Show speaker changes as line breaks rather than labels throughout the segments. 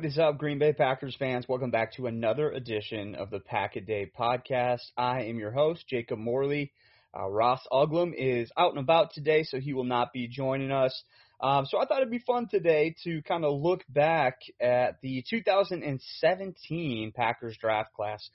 What is up, Green Bay Packers fans? Welcome back to another edition of the Pack a Day Podcast. I am your host, Jacob Morley. Uh, Ross Uglem is out and about today, so he will not be joining us. Um, so I thought it'd be fun today to kind of look back at the 2017 Packers draft class.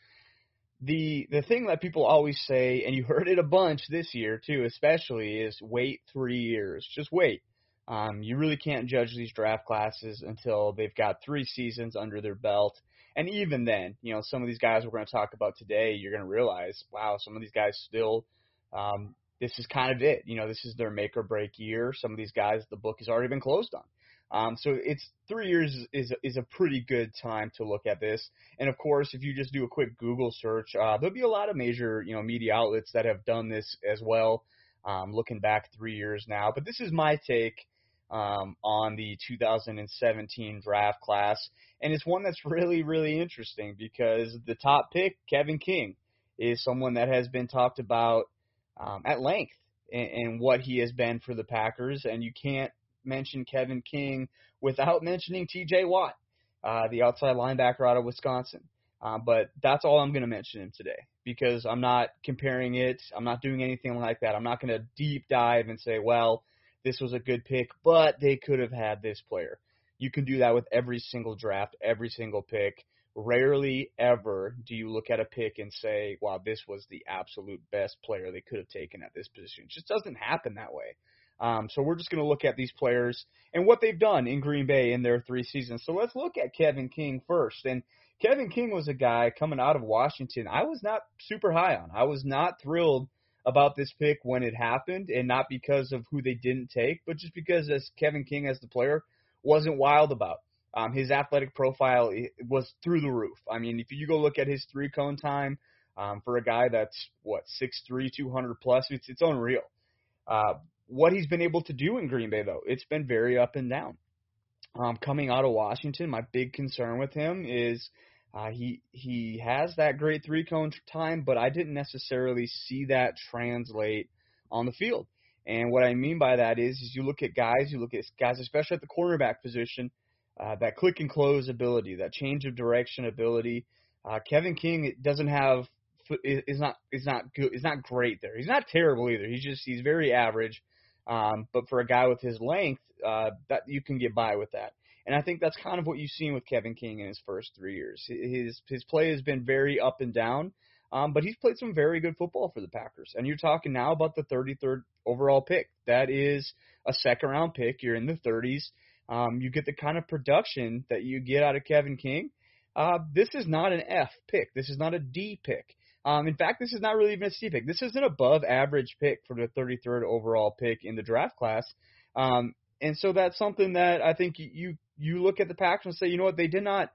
The the thing that people always say, and you heard it a bunch this year too, especially, is wait three years. Just wait. Um, you really can't judge these draft classes until they've got three seasons under their belt. And even then, you know, some of these guys we're going to talk about today, you're going to realize, wow, some of these guys still um, this is kind of it. You know, this is their make or break year. Some of these guys, the book has already been closed on. Um, so it's three years is is a pretty good time to look at this. And of course, if you just do a quick Google search, uh, there'll be a lot of major you know media outlets that have done this as well. Um, looking back three years now, but this is my take um, on the 2017 draft class, and it's one that's really really interesting because the top pick, Kevin King, is someone that has been talked about um, at length and, what he has been for the Packers, and you can't mention Kevin King without mentioning T.J. Watt, uh, the outside linebacker out of Wisconsin. Uh, but that's all I'm going to mention him today because I'm not comparing it. I'm not doing anything like that. I'm not going to deep dive and say, well, this was a good pick, but they could have had this player. You can do that with every single draft, every single pick. Rarely ever do you look at a pick and say, wow, this was the absolute best player they could have taken at this position. It just doesn't happen that way. Um, so we're just going to look at these players and what they've done in Green Bay in their three seasons. So let's look at Kevin King first. And Kevin King was a guy coming out of Washington I was not super high on. I was not thrilled about this pick when it happened, and not because of who they didn't take, but just because as Kevin King as the player wasn't wild about. Um, his athletic profile was through the roof. I mean, if you go look at his three cone time um, for a guy that's what six three, two hundred plus, it's it's unreal. Uh, what he's been able to do in Green Bay, though, it's been very up and down. Um, coming out of Washington, my big concern with him is uh, he he has that great three cone time, but I didn't necessarily see that translate on the field. And what I mean by that is, is you look at guys, you look at guys, especially at the cornerback position, uh, that click and close ability, that change of direction ability. Uh, Kevin King doesn't have is not is not good is not great there. He's not terrible either. He's just he's very average. Um, but for a guy with his length, uh, that you can get by with that. And I think that's kind of what you've seen with Kevin King in his first three years. His his play has been very up and down, um, but he's played some very good football for the Packers. And you're talking now about the 33rd overall pick. That is a second round pick. You're in the 30s. Um, you get the kind of production that you get out of Kevin King. Uh, this is not an F pick. This is not a D pick. Um, in fact, this is not really even a C pick. This is an above average pick for the 33rd overall pick in the draft class. Um, and so that's something that I think you you look at the Packers and say, you know what, they did not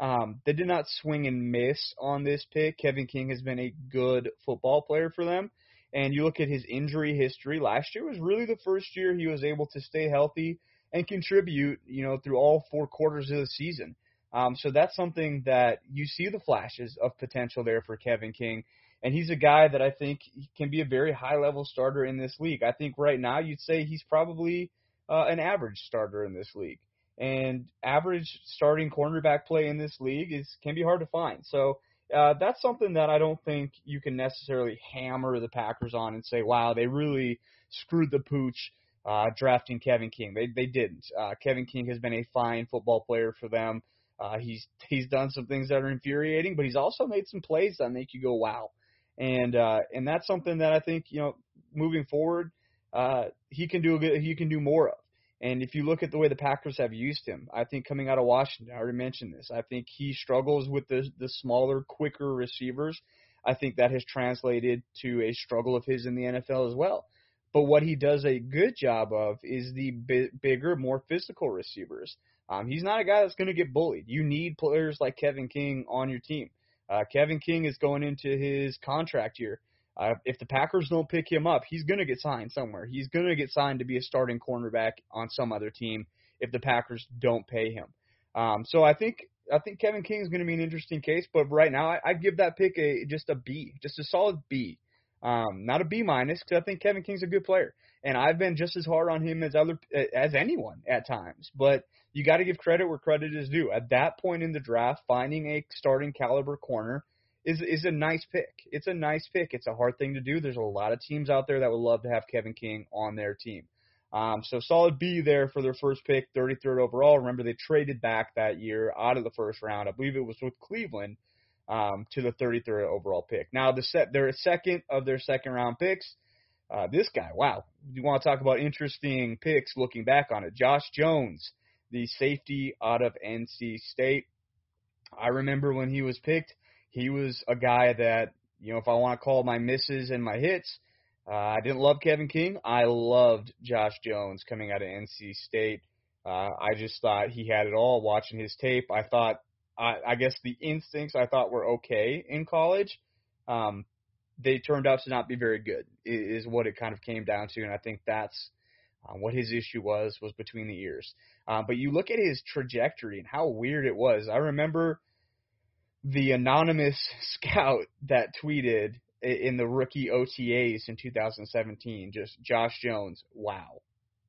um, they did not swing and miss on this pick. Kevin King has been a good football player for them. And you look at his injury history. Last year was really the first year he was able to stay healthy and contribute, you know, through all four quarters of the season. Um, so that's something that you see the flashes of potential there for Kevin King. And he's a guy that I think can be a very high level starter in this league. I think right now you'd say he's probably uh, an average starter in this league. And average starting cornerback play in this league is can be hard to find. So uh, that's something that I don't think you can necessarily hammer the Packers on and say, wow, they really screwed the pooch uh, drafting Kevin King. They they didn't. Uh, Kevin King has been a fine football player for them. Uh, he's he's done some things that are infuriating, but he's also made some plays that make you go wow, and uh, and that's something that I think you know moving forward uh, he can do a good, he can do more of. And if you look at the way the Packers have used him, I think coming out of Washington, I already mentioned this. I think he struggles with the the smaller, quicker receivers. I think that has translated to a struggle of his in the NFL as well. But what he does a good job of is the bi- bigger, more physical receivers. Um, he's not a guy that's going to get bullied. You need players like Kevin King on your team. Uh, Kevin King is going into his contract year. Uh, if the Packers don't pick him up, he's going to get signed somewhere. He's going to get signed to be a starting cornerback on some other team if the Packers don't pay him. Um, so I think I think Kevin King is going to be an interesting case, but right now I, I'd give that pick a just a B, just a solid B. Um, not a B minus because I think Kevin King's a good player, and I've been just as hard on him as other as anyone at times. But you got to give credit where credit is due. At that point in the draft, finding a starting caliber corner is is a nice pick. It's a nice pick. It's a hard thing to do. There's a lot of teams out there that would love to have Kevin King on their team. Um, so solid B there for their first pick, 33rd overall. Remember they traded back that year out of the first round. I believe it was with Cleveland um, to the 33rd overall pick. Now the set they're a second of their second round picks. Uh, this guy, wow, you want to talk about interesting picks looking back on it. Josh Jones, the safety out of NC State. I remember when he was picked, he was a guy that you know if I want to call my misses and my hits. Uh, I didn't love Kevin King. I loved Josh Jones coming out of NC State. Uh, I just thought he had it all. Watching his tape, I thought I, I guess the instincts I thought were okay in college, um, they turned out to not be very good. Is what it kind of came down to, and I think that's uh, what his issue was was between the ears. Uh, but you look at his trajectory and how weird it was. I remember the anonymous scout that tweeted in the rookie OTAs in 2017, just Josh Jones, wow,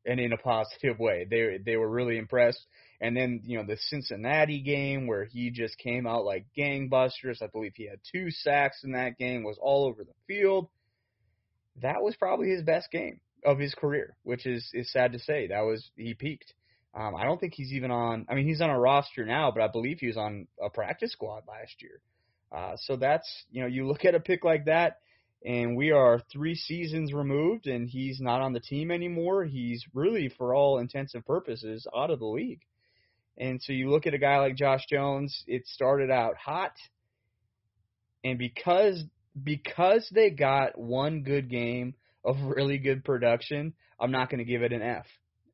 and in a positive way. They they were really impressed. And then, you know, the Cincinnati game where he just came out like gangbusters. I believe he had two sacks in that game, was all over the field. That was probably his best game of his career, which is is sad to say. That was he peaked. Um, I don't think he's even on. I mean, he's on a roster now, but I believe he was on a practice squad last year. Uh, so that's you know, you look at a pick like that, and we are three seasons removed, and he's not on the team anymore. He's really, for all intents and purposes, out of the league. And so you look at a guy like Josh Jones, it started out hot. And because because they got one good game of really good production, I'm not going to give it an F.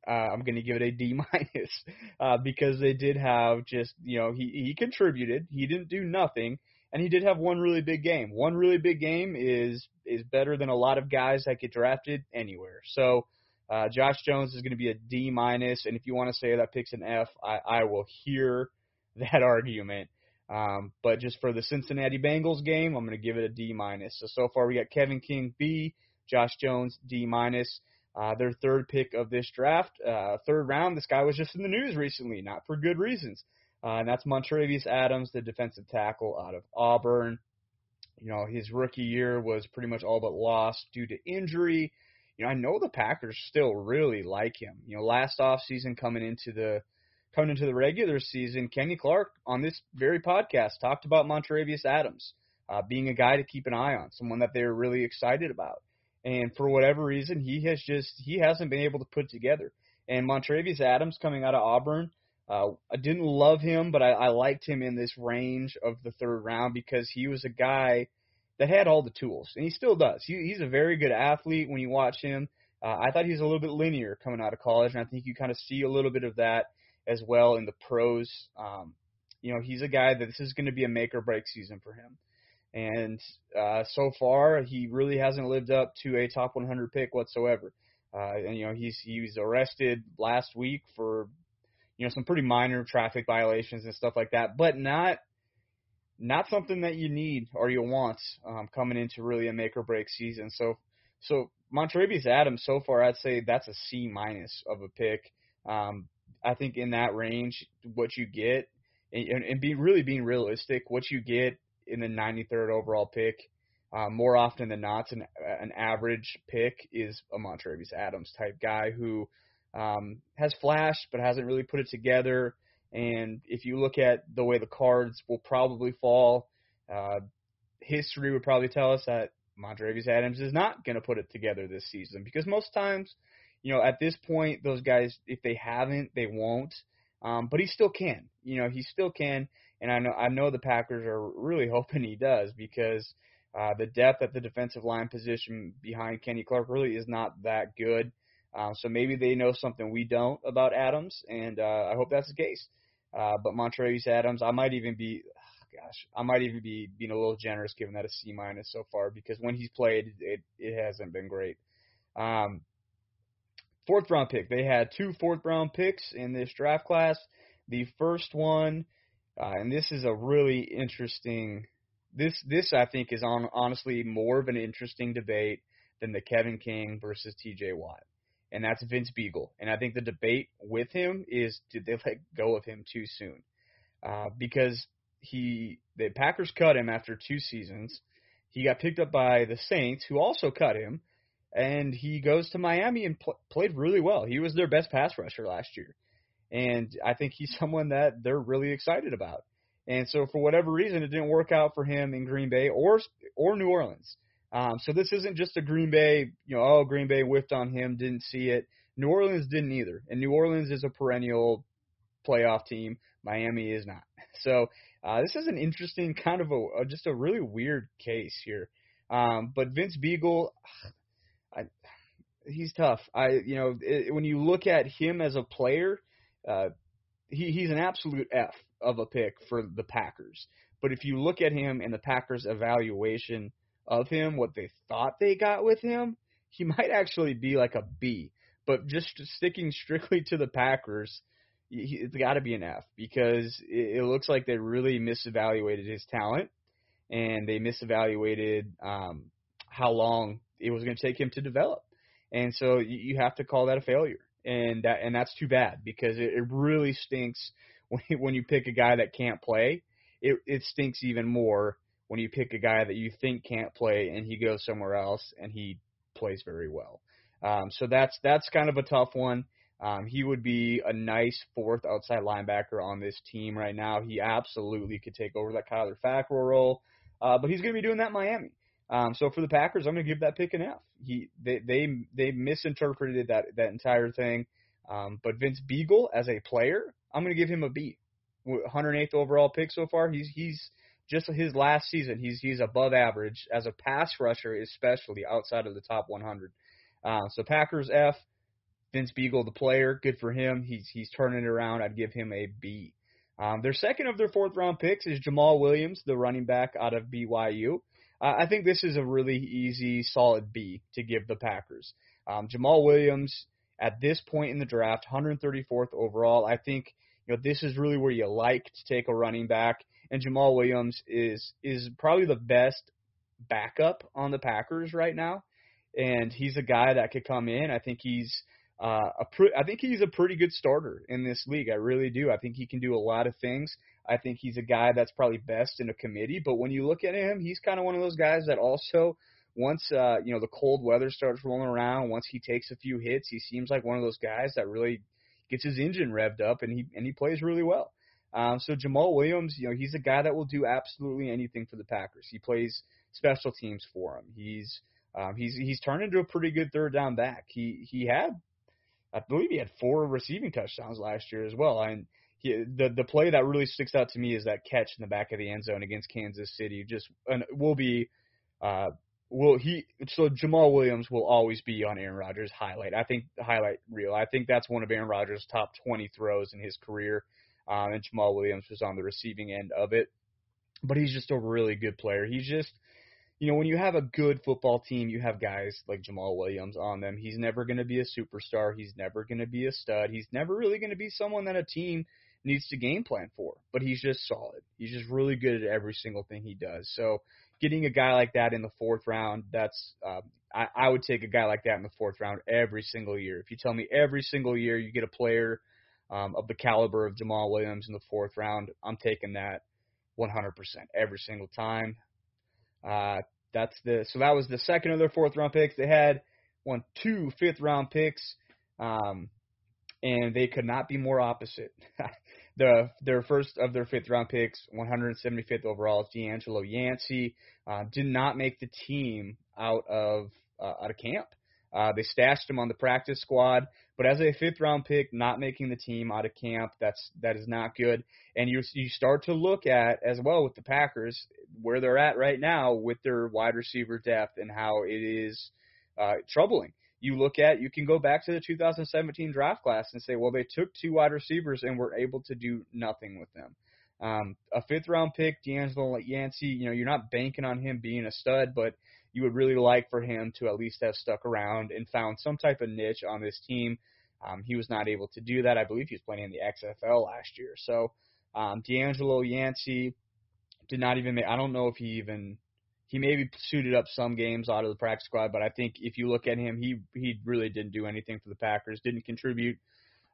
Uh, I'm going to give it a D minus uh, because they did have just you know he he contributed. He didn't do nothing, and he did have one really big game. One really big game is is better than a lot of guys that get drafted anywhere. So uh, Josh Jones is going to be a D minus, and if you want to say that pick's an F, I, I will hear that argument. Um, but just for the Cincinnati Bengals game, I'm going to give it a D minus. So so far we got Kevin King B, Josh Jones D minus. Uh, their third pick of this draft, uh, third round. This guy was just in the news recently, not for good reasons. Uh, and that's Montravius Adams, the defensive tackle out of Auburn. You know, his rookie year was pretty much all but lost due to injury you know, I know the Packers still really like him. You know, last off season coming into the coming into the regular season, Kenny Clark on this very podcast talked about Montravius Adams uh, being a guy to keep an eye on, someone that they're really excited about. And for whatever reason, he has just he hasn't been able to put together. And Montravius Adams coming out of Auburn, uh, I didn't love him, but I, I liked him in this range of the third round because he was a guy that had all the tools, and he still does. He, he's a very good athlete when you watch him. Uh, I thought he was a little bit linear coming out of college, and I think you kind of see a little bit of that as well in the pros. Um, you know, he's a guy that this is going to be a make or break season for him. And uh, so far, he really hasn't lived up to a top 100 pick whatsoever. Uh, and you know, he's he was arrested last week for you know some pretty minor traffic violations and stuff like that, but not not something that you need or you want um, coming into really a make or break season. So so Montravius Adams so far I'd say that's a C minus of a pick. Um, I think in that range, what you get and, and be really being realistic, what you get in the 93rd overall pick, uh, more often than not, an, an average pick is a Montravius Adams type guy who um, has flashed but hasn't really put it together. And if you look at the way the cards will probably fall, uh, history would probably tell us that Montravius Adams is not going to put it together this season because most times, you know, at this point, those guys, if they haven't, they won't. Um, but he still can. You know, he still can, and I know I know the Packers are really hoping he does because uh, the depth at the defensive line position behind Kenny Clark really is not that good. Um, so maybe they know something we don't about Adams, and uh, I hope that's the case. Uh, but Montravius Adams, I might even be, oh gosh, I might even be being a little generous giving that a C minus so far because when he's played, it it hasn't been great. Um, fourth round pick, they had two fourth round picks in this draft class. The first one, uh, and this is a really interesting. This this I think is on honestly more of an interesting debate than the Kevin King versus T.J. Watt and that's Vince Biegel. And I think the debate with him is did they let go of him too soon? Uh, because he the Packers cut him after two seasons. He got picked up by the Saints, who also cut him, and he goes to Miami and pl- played really well. He was their best pass rusher last year, and I think he's someone that they're really excited about. And so, for whatever reason, it didn't work out for him in Green Bay or or New Orleans. Um, so this isn't just a Green Bay, you know, oh, Green Bay whiffed on him, didn't see it. New Orleans didn't either. And New Orleans is a perennial playoff team. Miami is not. So uh, this is an interesting kind of a, just a really weird case here. Um, but Vince Biegel, I, he's tough. I, you know, it, when you look at him as a player, uh, he, he's an absolute F of a pick for the Packers. But if you look at him and the Packers' evaluation of him, what they thought they got with him, he might actually be like a B. But just sticking strictly to the Packers, it's got to be an F because it, looks like they really misevaluated his talent and they misevaluated um, how long it was going to take him to develop. And so you, you have to call that a failure, and that and that's too bad because it, it really stinks when when you pick a guy that can't play. It it stinks even more when you pick a guy that you think can't play and he goes somewhere else and he plays very well. Um, so that's that's kind of a tough one. Um, he would be a nice fourth outside linebacker on this team right now. He absolutely could take over that Kyler Fackrell role, uh, but he's going to be doing that in Miami. Um, so for the Packers, I'm going to give that pick an F. He they they they misinterpreted that that entire thing. Um, but Vince Biegel as a player, I'm going to give him a B. 108th overall pick so far. He's he's just his last season, he's he's above average as a pass rusher, especially outside of the top 100. Uh, so Packers F, Vince Biegel, the player, good for him. He's he's turning it around. I'd give him a B. Um, their second of their fourth round picks is Jamaal Williams, the running back out of BYU. Uh, I think this is a really easy, solid B to give the Packers. Um, Jamaal Williams at this point in the draft, 134th overall. I think you know this is really where you like to take a running back and Jamaal Williams is is probably the best backup on the Packers right now, and he's a guy that could come in. I think he's uh, a I think he's a pretty good starter in this league. I really do. I think he can do a lot of things. I think he's a guy that's probably best in a committee. But when you look at him, he's kind of one of those guys that also once uh, you know the cold weather starts rolling around, once he takes a few hits, he seems like one of those guys that really gets his engine revved up and he and he plays really well. Um, so Jamaal Williams, you know, he's a guy that will do absolutely anything for the Packers. He plays special teams for him. He's um, he's he's turned into a pretty good third down back. He he had, I believe he had four receiving touchdowns last year as well. And he, the the play that really sticks out to me is that catch in the back of the end zone against Kansas City. Just and will be, uh, will he? So Jamaal Williams will always be on Aaron Rodgers' highlight. I think highlight reel. I think that's one of Aaron Rodgers' top 20 throws in his career. Um, and Jamaal Williams was on the receiving end of it. But he's just a really good player. He's just you know, when you have a good football team, you have guys like Jamaal Williams on them. He's never going to be a superstar. He's never going to be a stud. He's never really going to be someone that a team needs to game plan for. But he's just solid. He's just really good at every single thing he does. So getting a guy like that in the fourth round, that's uh, I, I would take a guy like that in the fourth round every single year. If you tell me every single year you get a player um, of the caliber of Jamaal Williams in the fourth round, I'm taking that 100% every single time. Uh, that's the so that was the second of their fourth round picks. They had one, two fifth round picks, um, and they could not be more opposite. the their first of their fifth round picks, 175th overall, is DeAngelo Yancey. Uh, did not make the team out of uh, out of camp. Uh, they stashed him on the practice squad, but as a fifth round pick, not making the team out of camp, that's that is not good. And you you start to look at as well with the Packers where they're at right now with their wide receiver depth and how it is uh, troubling. You look at you can go back to the 2017 draft class and say, well, they took two wide receivers and were able to do nothing with them. Um, a fifth round pick, DeAngelo Yancey, you know, you're not banking on him being a stud, but you would really like for him to at least have stuck around and found some type of niche on this team. Um, he was not able to do that. I believe he was playing in the XFL last year. So um, DeAngelo Yancey did not even make. I don't know if he even he maybe suited up some games out of the practice squad, but I think if you look at him, he he really didn't do anything for the Packers. Didn't contribute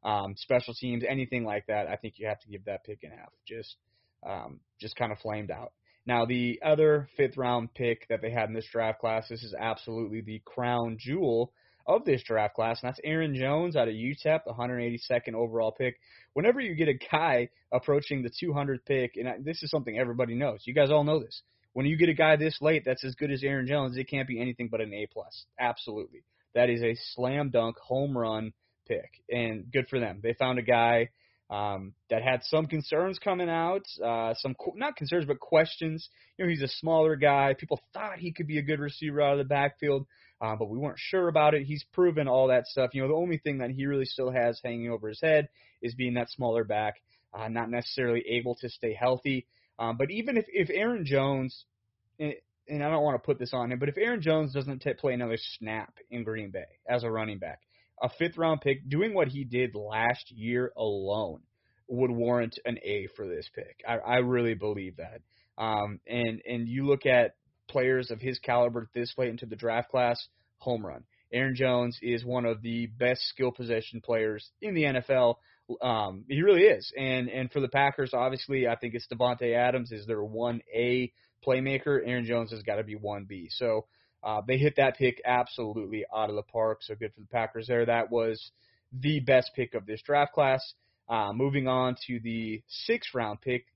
um, special teams, anything like that. I think you have to give that pick an F. Just um, just kind of flamed out. Now, the other fifth round pick that they had in this draft class, this is absolutely the crown jewel of this draft class, and that's Aaron Jones out of UTEP, the 182nd overall pick. Whenever you get a guy approaching the 200th pick, and this is something everybody knows, you guys all know this. When you get a guy this late that's as good as Aaron Jones, it can't be anything but an A plus. Absolutely, that is a slam dunk home run pick, and good for them. They found a guy um, that had some concerns coming out, uh, some not concerns but questions. You know, he's a smaller guy. People thought he could be a good receiver out of the backfield, uh, but we weren't sure about it. He's proven all that stuff. You know, the only thing that he really still has hanging over his head is being that smaller back, uh, not necessarily able to stay healthy. Um, but even if if Aaron Jones, and, and I don't want to put this on him, but if Aaron Jones doesn't t- play another snap in Green Bay as a running back, a fifth round pick doing what he did last year alone would warrant an A for this pick. I, I really believe that. Um, and and you look at players of his caliber this late into the draft class, home run. Aaron Jones is one of the best skill position players in the NFL. Um, he really is. And and for the Packers, obviously, I think it's Davante Adams is their one A playmaker. Aaron Jones has got to be one B. So uh, they hit that pick absolutely out of the park. So good for the Packers there. That was the best pick of this draft class. Uh, moving on to the sixth round pick,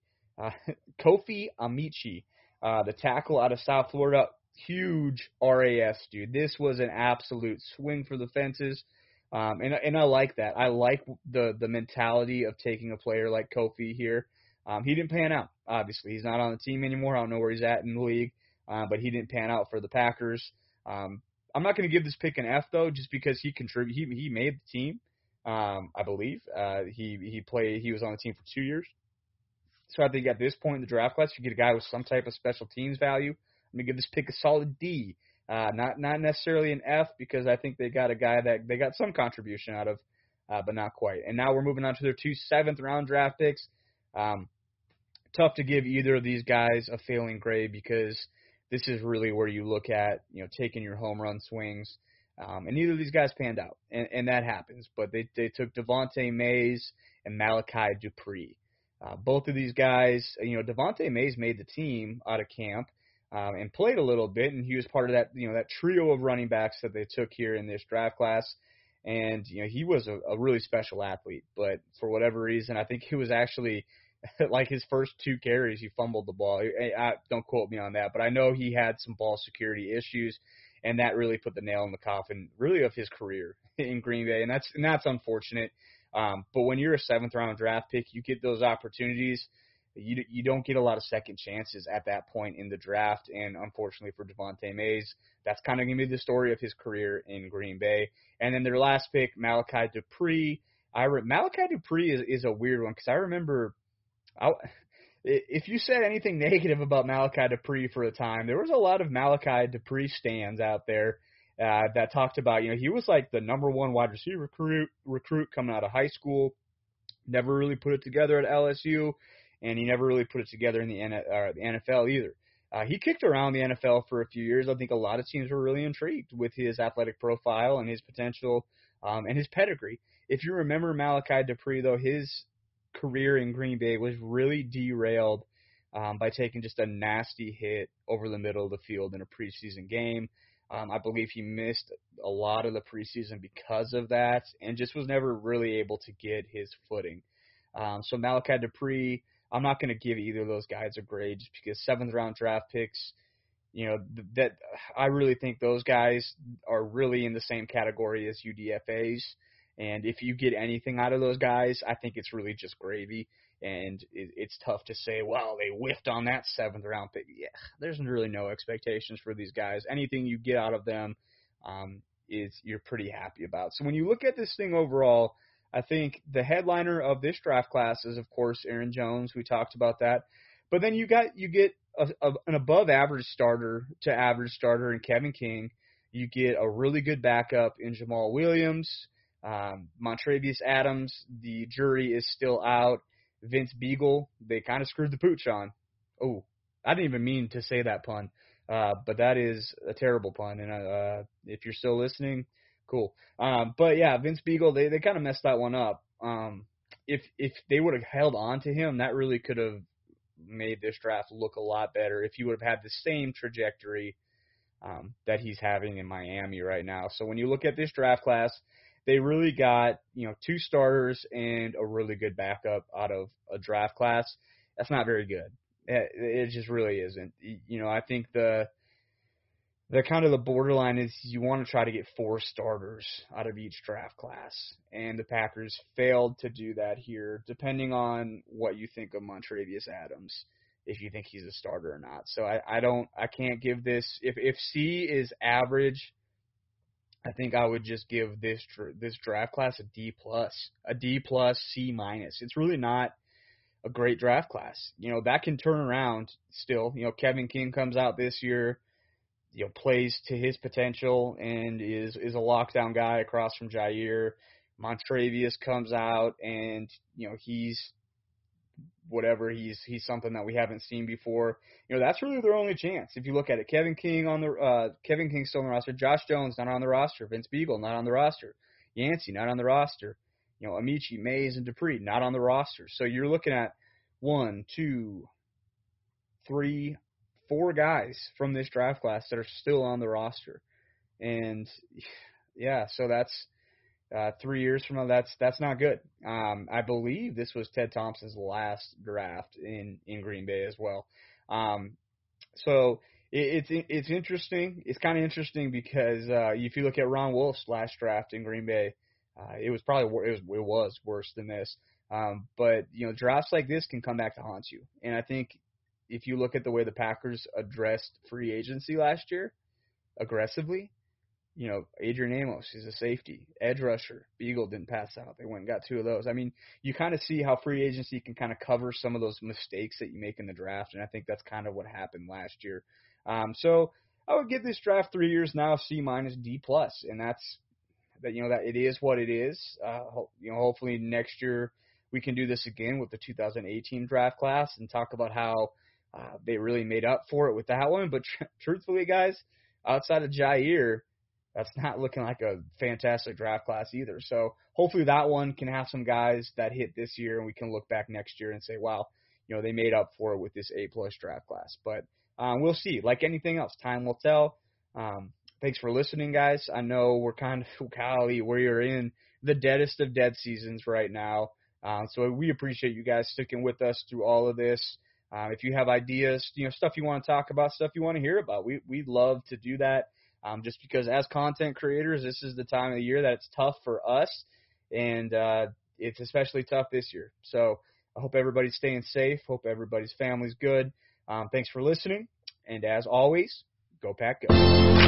uh, Kofi Amichi, uh, the tackle out of South Florida. Huge RAS, dude. This was an absolute swing for the fences. Um, and and I like that. I like the the mentality of taking a player like Kofi here. Um, he didn't pan out. Obviously, he's not on the team anymore. I don't know where he's at in the league uh, but he didn't pan out for the Packers. Um, I'm not going to give this pick an F though, just because he contributed. He he made the team, um, I believe. Uh, he he played. He was on the team for two years. So I think at this point in the draft class, you get a guy with some type of special teams value. I'm gonna give this pick a solid D. Uh, not not necessarily an F because I think they got a guy that they got some contribution out of, uh, but not quite. And now we're moving on to their two seventh round draft picks. Um, tough to give either of these guys a failing grade because this is really where you look at you know taking your home run swings. Um, and neither of these guys panned out, and, and that happens. But they they took Devante Mays and Malachi Dupre. Uh, both of these guys, you know, Devante Mays made the team out of camp. um, and played a little bit, and he was part of that you know that trio of running backs that they took here in this draft class. And you know he was a, a really special athlete, but for whatever reason, I think he was actually like his first two carries, he fumbled the ball. I, I, don't quote me on that, but I know he had some ball security issues, and that really put the nail in the coffin, really, of his career in Green Bay, and that's and that's unfortunate. Um, but when you're a seventh round draft pick, you get those opportunities. You you don't get a lot of second chances at that point in the draft, and unfortunately for Devante Mays, that's kind of gonna be the story of his career in Green Bay. And then their last pick, Malachi Dupre. I re- Malachi Dupre is is a weird one because I remember, I, if you said anything negative about Malachi Dupre for a time, there was a lot of Malachi Dupre stands out there uh, that talked about, you know, he was like the number one wide receiver recruit recruit coming out of high school. Never really put it together at LSU, and he never really put it together in the, N- uh, the NFL either. Uh, he kicked around the NFL for a few years. I think a lot of teams were really intrigued with his athletic profile and his potential um, and his pedigree. If you remember Malachi Dupre, though, his career in Green Bay was really derailed um, by taking just a nasty hit over the middle of the field in a preseason game. Um, I believe he missed a lot of the preseason because of that, and just was never really able to get his footing. Um, so Malachi Dupre, I'm not going to give either of those guys a grade just because seventh round draft picks. You know that I really think those guys are really in the same category as UDFA's, and if you get anything out of those guys, I think it's really just gravy and it, it's tough to say, well, they whiffed on that seventh round pick. Yeah, there's really no expectations for these guys. Anything you get out of them um, is you're pretty happy about. So when you look at this thing overall, I think the headliner of this draft class is, of course, Aaron Jones. We talked about that, but then you got you get a, a, an above average starter to average starter in Kevin King. You get a really good backup in Jamaal Williams. Um, Montravius Adams, the jury is still out. Vince Biegel, they kind of screwed the pooch on. Oh, I didn't even mean to say that pun, uh, but that is a terrible pun. And uh, if you're still listening, cool. Um, but yeah, Vince Biegel, they they kind of messed that one up. Um, if if they would have held on to him, that really could have made this draft look a lot better. If he would have had the same trajectory um, that he's having in Miami right now. So when you look at this draft class, they really got you know two starters and a really good backup out of a draft class. That's not very good. It, it just really isn't. You know, I think the the kind of the borderline is you want to try to get four starters out of each draft class, and the Packers failed to do that here. Depending on what you think of Montravius Adams, if you think he's a starter or not. So I, I don't, I can't give this. If if C is average, I think I would just give this this draft class a D plus, a D plus C minus. It's really not a great draft class. You know that can turn around still. You know Kevin King comes out this year, you know plays to his potential and is is a lockdown guy across from Jaire. Montravius comes out and you know he's whatever. He's he's something that we haven't seen before. You know, that's really their only chance. If you look at it, Kevin King on the uh, Kevin King still on the roster, Josh Jones not on the roster, Vince Biegel not on the roster, Yancey not on the roster. You know, Amici, Mays, and Dupre not on the roster. So you're looking at one, two, three, four guys from this draft class that are still on the roster, and yeah, so that's uh, three years from now, that's that's not good. Um, I believe this was Ted Thompson's last draft in in Green Bay as well. Um, so it, it's it's interesting. It's kind of interesting because uh, if you look at Ron Wolf's last draft in Green Bay, uh, it was probably it was it was worse than this. Um, but you know, drafts like this can come back to haunt you. And I think if you look at the way the Packers addressed free agency last year, aggressively, you know, Adrian Amos is a safety, edge rusher. Biegel didn't pass out. They went and got two of those. I mean, you kind of see how free agency can kind of cover some of those mistakes that you make in the draft, and I think that's kind of what happened last year. Um, so I would give this draft three years now C minus D plus, and that's that. You know that it is what it is. Uh, ho- you know, hopefully next year we can do this again with the 2018 draft class and talk about how uh, they really made up for it with that one. But tr- truthfully, guys, outside of Jaire that's not looking like a fantastic draft class either. So hopefully that one can have some guys that hit this year, and we can look back next year and say, wow, you know, they made up for it with this A plus draft class. But um, we'll see. Like anything else, time will tell. Um, thanks for listening, guys. I know we're kind of, golly, we're in the deadest of dead seasons right now. Um, so we appreciate you guys sticking with us through all of this. Um, if you have ideas, you know, stuff you want to talk about, stuff you want to hear about, we we'd love to do that. Um, just because as content creators, this is the time of the year that it's tough for us, and uh, it's especially tough this year. So I hope everybody's staying safe. Hope everybody's family's good. Um, thanks for listening, and as always, go pack go.